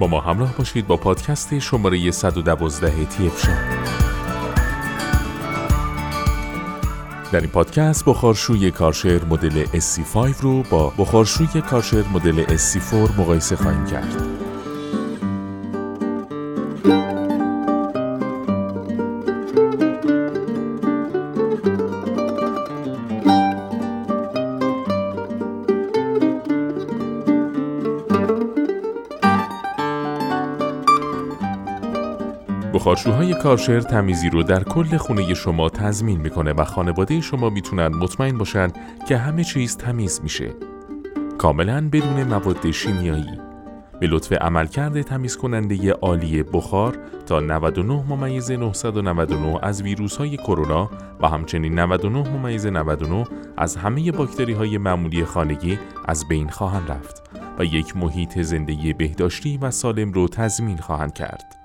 با ما همراه باشید با پادکست شماره 112 تیف در این پادکست بخارشوی کارشر مدل SC5 رو با بخارشوی کارشر مدل SC4 مقایسه خواهیم کرد. بخارشوهای کارشر تمیزی رو در کل خونه شما تضمین می‌کنه و خانواده شما می‌تونن مطمئن باشن که همه چیز تمیز میشه. کاملا بدون مواد شیمیایی. به لطف عملکرد تمیز کننده عالی بخار تا 99 ممیز 999 از ویروس های کرونا و همچنین 99 ممیز 99 از همه باکتری های معمولی خانگی از بین خواهند رفت و یک محیط زندگی بهداشتی و سالم رو تضمین خواهند کرد.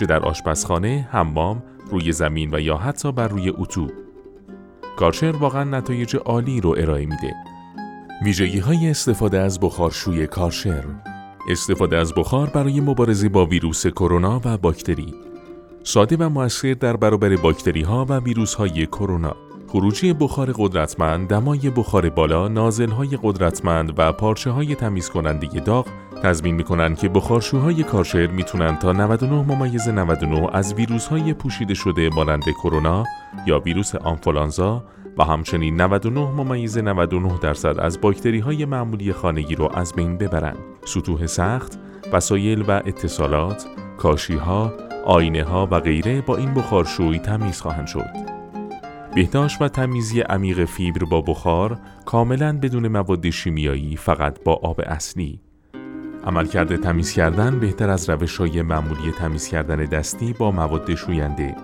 چه در آشپزخانه، حمام، روی زمین و یا حتی بر روی اتو. کارشر واقعا نتایج عالی رو ارائه میده. ویژگی های استفاده از بخارشوی کارشر استفاده از بخار برای مبارزه با ویروس کرونا و باکتری ساده و موثر در برابر باکتری ها و ویروس های کرونا خروجی بخار قدرتمند، دمای بخار بالا، نازل های قدرتمند و پارچه های تمیز کننده داغ تضمین می‌کنند که بخارشوهای کارشر می‌تونن تا 99 ممیز 99 از ویروس های پوشیده شده مانند کرونا یا ویروس آنفولانزا و همچنین 99 ممیز 99 درصد از باکتری های معمولی خانگی رو از بین ببرند. سطوح سخت، وسایل و اتصالات، کاشی ها، آینه ها و غیره با این بخارشوی تمیز خواهند شد. بهداشت و تمیزی عمیق فیبر با بخار کاملا بدون مواد شیمیایی فقط با آب اصلی. عملکرد تمیز کردن بهتر از روش های معمولی تمیز کردن دستی با مواد شوینده.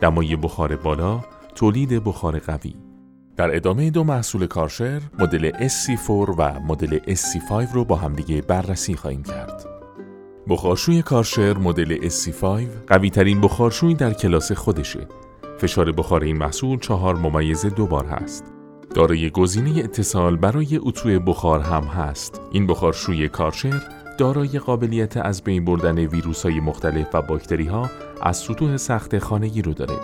دمای بخار بالا تولید بخار قوی. در ادامه دو محصول کارشر مدل SC4 و مدل SC5 رو با همدیگه بررسی خواهیم کرد. بخارشوی کارشر مدل SC5 قوی ترین بخارشوی در کلاس خودشه. فشار بخار این محصول چهار ممیز دو بار هست. دارای گزینه اتصال برای اتو بخار هم هست. این بخارشوی کارشر دارای قابلیت از بین بردن ویروس های مختلف و باکتری ها از سطوح سخت خانگی رو داره.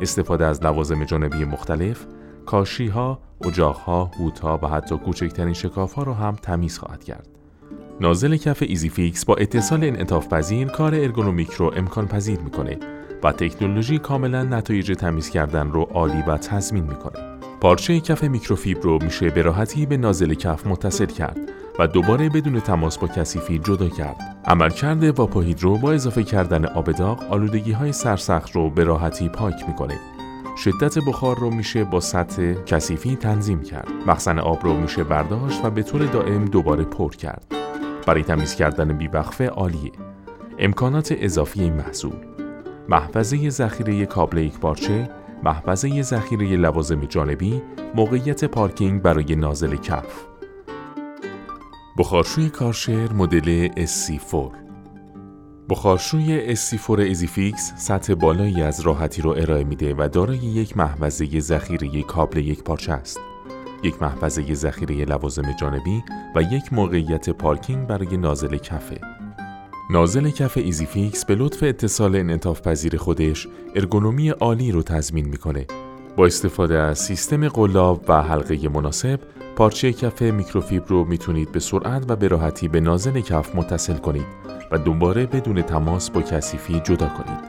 استفاده از لوازم جانبی مختلف، کاشی ها، اجاق ها، ها و حتی کوچکترین شکاف ها رو هم تمیز خواهد کرد. نازل کف EasyFix با اتصال انعطاف پذیر کار ارگونومیک رو امکان پذیر می‌کنه و تکنولوژی کاملا نتایج تمیز کردن رو عالی و تضمین می‌کنه. پارچه کف میکروفیبر رو میشه به راحتی به نازل کف متصل کرد و دوباره بدون تماس با کثیفی جدا کرد. عملکرد واپاهیدرو با اضافه کردن آب داغ آلودگی های سرسخت رو به راحتی پاک می‌کنه. شدت بخار رو میشه با سطح کثیفی تنظیم کرد. مخزن آب رو میشه برداشت و به طور دائم دوباره پر کرد. برای تمیز کردن بیوقفه عالیه. امکانات اضافی این محصول محفظه ذخیره کابل یک پارچه، محفظه ذخیره لوازم جانبی، موقعیت پارکینگ برای نازل کف. بخارشوی کارشر مدل SC4 بخارشوی SC4 EasyFix سطح بالایی از راحتی رو ارائه میده و دارای یک محفظه ذخیره کابل یک پارچه است. یک محفظه ذخیره لوازم جانبی و یک موقعیت پارکینگ برای نازل کفه. نازل کف EasyFix به لطف اتصال انعطاف پذیر خودش ارگونومی عالی رو تضمین می‌کنه. با استفاده از سیستم قلاب و حلقه مناسب، پارچه کف میکروفیبر رو می‌تونید به سرعت و به راحتی به نازل کف متصل کنید و دوباره بدون تماس با کثیفی جدا کنید.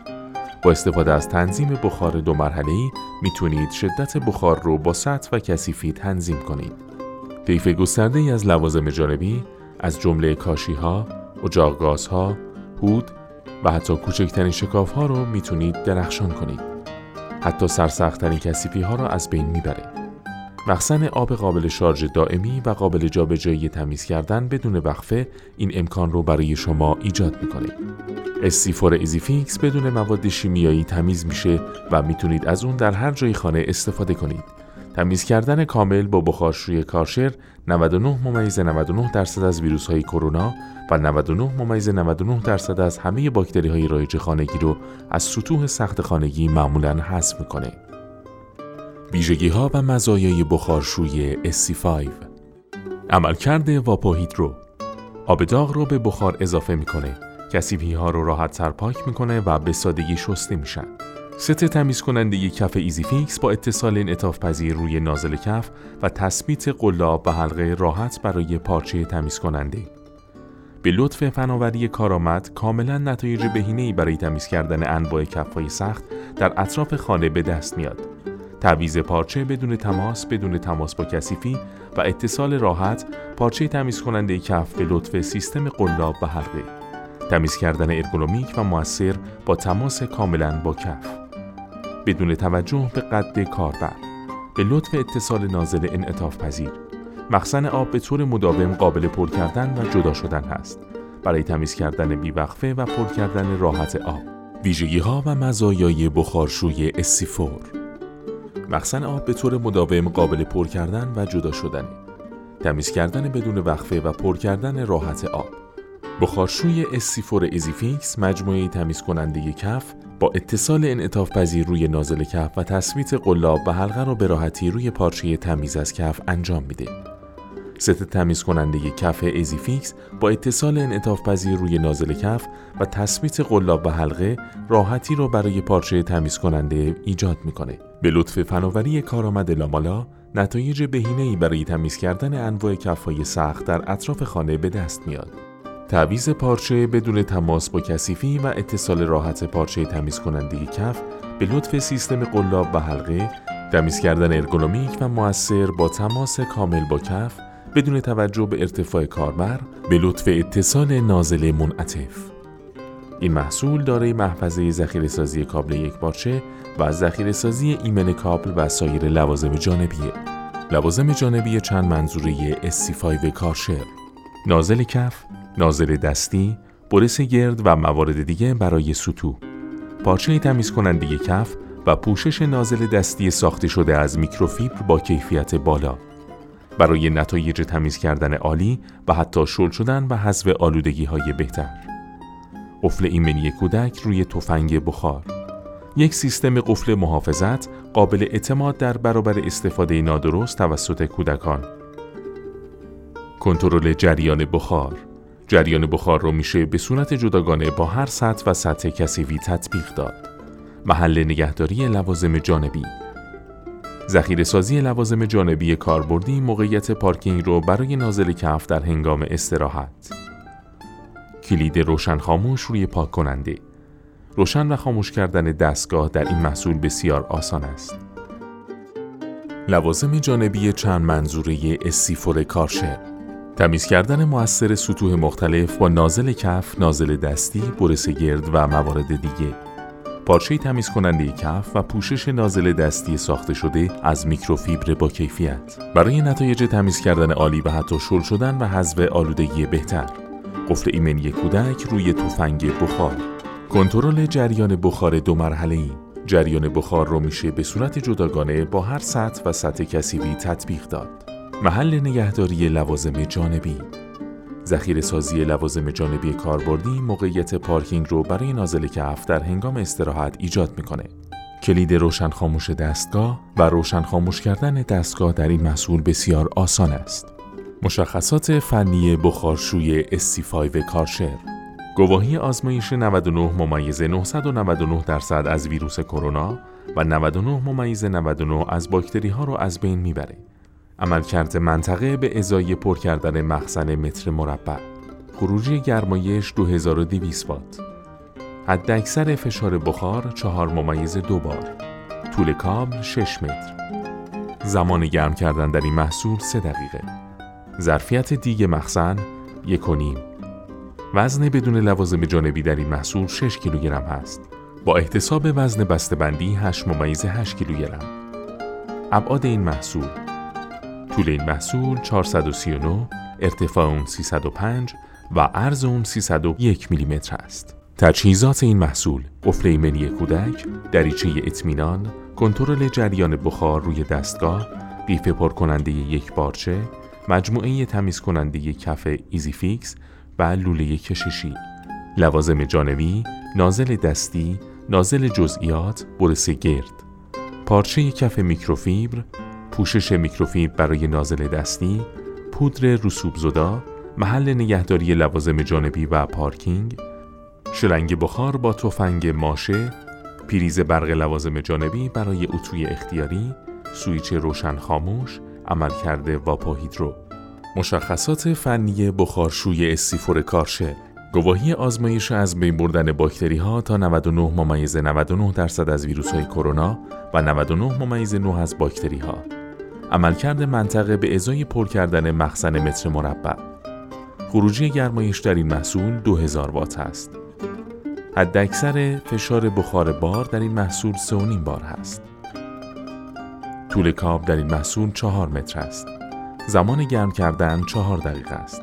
با استفاده از تنظیم بخار دو مرحله‌ای می‌تونید شدت بخار رو با سطح و کثیفی تنظیم کنید. طیف گسترده از لوازم جانبی از جمله کاشی ها، اجاق گازها، هود و حتی کوچکترین شکاف ها رو می‌تونید درخشان کنید. حتی سرسخت‌ترین کثیفی ها را از بین می‌بره. مخزن آب قابل شارژ دائمی و قابل جابجایی تمیز کردن بدون وقفه این امکان رو برای شما ایجاد می‌کنه. SC4 EasyFix بدون مواد شیمیایی تمیز میشه و می‌تونید از اون در هر جای خانه استفاده کنید. تمیز کردن کامل با بخارشوی کارشر 99 ممیز 99 درصد از ویروس های کرونا و 99 ممیز 99 درصد از همه باکتری های رایج خانگی رو از سطوح سخت خانگی معمولا حذف می‌کنه. ویژگی ها و مزایای بخارشوی SC5 عملکرد واپاهیدرو آب داغ رو به بخار اضافه می‌کنه. کسیفی ها رو راحت تر پاک می‌کنه و به سادگی شسته میشن. ست تمیز کننده کف EasyFix با اتصال انعطاف پذیر روی نازل کف و تثبیت قلاب و حلقه راحت برای پارچه تمیز کننده. به لطف فناوری کارآمد لاملا نتایج بهینه‌ای برای تمیز کردن انواع کفهای سخت در اطراف خانه به دست میاد. تعویض پارچه بدون تماس بدون تماس با کثیفی و اتصال راحت پارچه تمیز کننده کف به لطف سیستم قلاب و حلقه تمیز کردن ارگونومیک و موثر با تماس کاملا با کف بدون توجه به قد کاربر به لطف اتصال نازل انعطاف پذیر مخزن آب به طور مداوم قابل پر کردن و جدا شدن هست برای تمیز کردن بیوقفه و پر کردن راحت آب ویژگی ها و مزایای بخارشوی اسیفور مخزن آب به طور مداوم قابل پر کردن و جدا شدنه. تمیز کردن بدون وقفه و پر کردن راحت آب. بخارشوی SC4 EasyFix مجموعه تمیز کننده کف با اتصال انعطاف پذیر روی نازل کف و تثبیت قلاب و حلقه را به راحتی روی پارچه تمیز کننده کف انجام میده. ست تمیز کننده کف EasyFix با اتصال انعطاف پذیر روی نازل کف و تثبیت قلاب و حلقه راحتی را برای پارچه تمیز کننده ایجاد می‌کنه. به لطف فناوری کارآمد لاملا نتایج بهینه‌ای برای تمیز کردن انواع کفهای سخت در اطراف خانه به دست میاد. تعویز پارچه بدون تماس با کثیفی و اتصال راحت پارچه تمیز کننده کف به لطف سیستم قلاب و حلقه تمیز کردن ارگونومیک و موثر با تماس کامل با کف بدون توجه به ارتفاع کاربر به لطف اتصال نازل منعطف این محصول دارای محفظه ذخیره سازی کابل یک بارچه و ذخیره سازی ایمن کابل و سایر لوازم جانبیه. لوازم جانبی چند منظوره SC5 کارشر، نازل کف، نازل دستی، برس گرد و موارد دیگه برای سطوح. پارچه تمیز کننده کف و پوشش نازل دستی ساخته شده از میکروفیبر با کیفیت بالا. برای نتایج تمیز کردن عالی و حتی شل شدن و حذف آلودگی های بهتر. قفل ایمنی کودک روی تفنگ بخار یک سیستم قفل محافظت قابل اعتماد در برابر استفاده نادرست توسط کودکان کنترل جریان بخار جریان بخار رو میشه به صورت جداگانه با هر سطح و سطح کسیوی تطبیق داد. محل نگهداری لوازم جانبی. ذخیره سازی لوازم جانبی کاربردی موقعیت پارکینگ رو برای نازل کف در هنگام استراحت. کلید روشن خاموش روی پاک کننده روشن و خاموش کردن دستگاه در این محصول بسیار آسان است. لوازم جانبی چند منظوره استیفور کارشر. تمیز کردن موثر سطوح مختلف با نازل کف، نازل دستی، برس گرد و موارد دیگه. پارچه تمیز کننده کف و پوشش نازل دستی ساخته شده از میکروفیبر با کیفیت. برای نتایج تمیز کردن عالی و حتی شل شدن و حذف آلودگی بهتر. قفل ایمنی کودک روی تفنگ بخار. کنترل جریان بخار دو مرحله ای جریان بخار رو میشه به صورت جداگانه با هر سطح و سطح کسیبی تطبیق داد. محل نگهداری لوازم جانبی. ذخیره سازی لوازم جانبی کاربردی موقعیت پارکینگ رو برای نازل کف در هنگام استراحت ایجاد می‌کنه. کلید روشن خاموش دستگاه و روشن خاموش کردن دستگاه در این محصول بسیار آسان است. مشخصات فنی بخارشوی SC5 کارشر. گواهی آزمایش 99 ممیز 999 درصد از ویروس کرونا و 99 ممیز 99 از باکتری ها رو از بین می‌بره. عملکرد منطقه به ازای پر کردن مخزن متر مربع. خروجی گرمایش 2200 وات. حد اکثر فشار بخار 4 ممیز دو بار. طول کابل 6 متر. زمان گرم کردن در این محصول 3 دقیقه. ظرفیت دیگ مخزن یک و نیم وزن بدون لوازم جانبی در این محصول 6 کیلوگرم هست با احتساب وزن بندی 8 ممیز 8 کیلوگرم ابعاد این محصول طول این محصول 439 ارتفاع اون 305 و عرض اون 301 میلیمتر است. تجهیزات این محصول قفل ایمنی کودک دریچه اطمینان کنترل جریان بخار روی دستگاه قیف پر کننده یکپارچه مجموعه تمیز کننده کف EasyFix و لوله کششی. لوازم جانبی نازل دستی نازل جزئیات برس گرد. پارچه کف میکروفیبر پوشش میکروفیبر برای نازل دستی پودر رسوب زدا محل نگهداری لوازم جانبی و پارکینگ، شلنگ بخار با تفنگ ماشه، پریز برق لوازم جانبی برای اتوی اختیاری، سویچ روشن خاموش، عملکرد VapoHydro. مشخصات فنی بخارشوی SC4 کارشر گواهی آزمایش از بین بردن باکتری ها تا 99 ممیز 99 درصد از ویروس های کرونا و 99 ممیز 9 از باکتری ها. عملکرد منطقه به ازای پر کردن مخزن متر مربع. خروجی گرمایش در این محصول 2000 وات است. حداکثر فشار بخار بار در این محصول 3.5 بار است. طول کاب در این محصول 4 متر است. زمان گرم کردن 4 دقیقه است.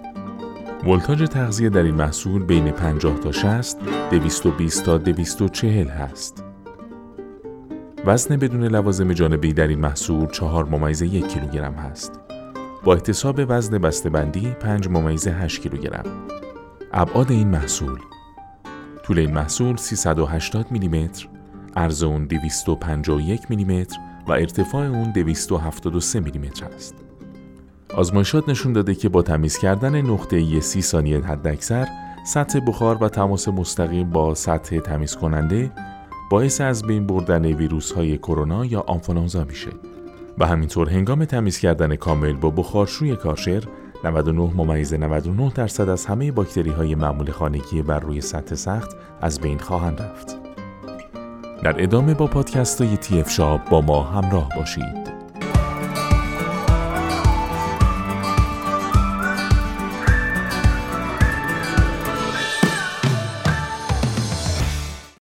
ولتاژ تغذیه در این محصول بین 50 تا 60 220 تا 240 هست. وزن بدون لوازم جانبی در این محصول 4 ممیز یک کیلوگرم هست. با احتساب وزن بندی 5 ممیز 8 کیلوگرم. ابعاد این محصول طول این محصول 380 میلیمتر، عرض اون 251 میلیمتر و ارتفاع اون 273 میلیمتر است. آزمایشات نشون داده که با تمیز کردن نقطه 30 ثانیه حداکثر سطح بخار و تماس مستقیم با سطح تمیز کننده باعث از بین بردن ویروس های کرونا یا آنفولانزا میشه و همینطور هنگام تمیز کردن کامل با بخارشوی کاشر 99 ممیز 99 درصد از همه باکتری های معمول خانگی بر روی سطح سخت از بین خواهند رفت. در ادامه با پادکست های تی شاب با ما همراه باشید.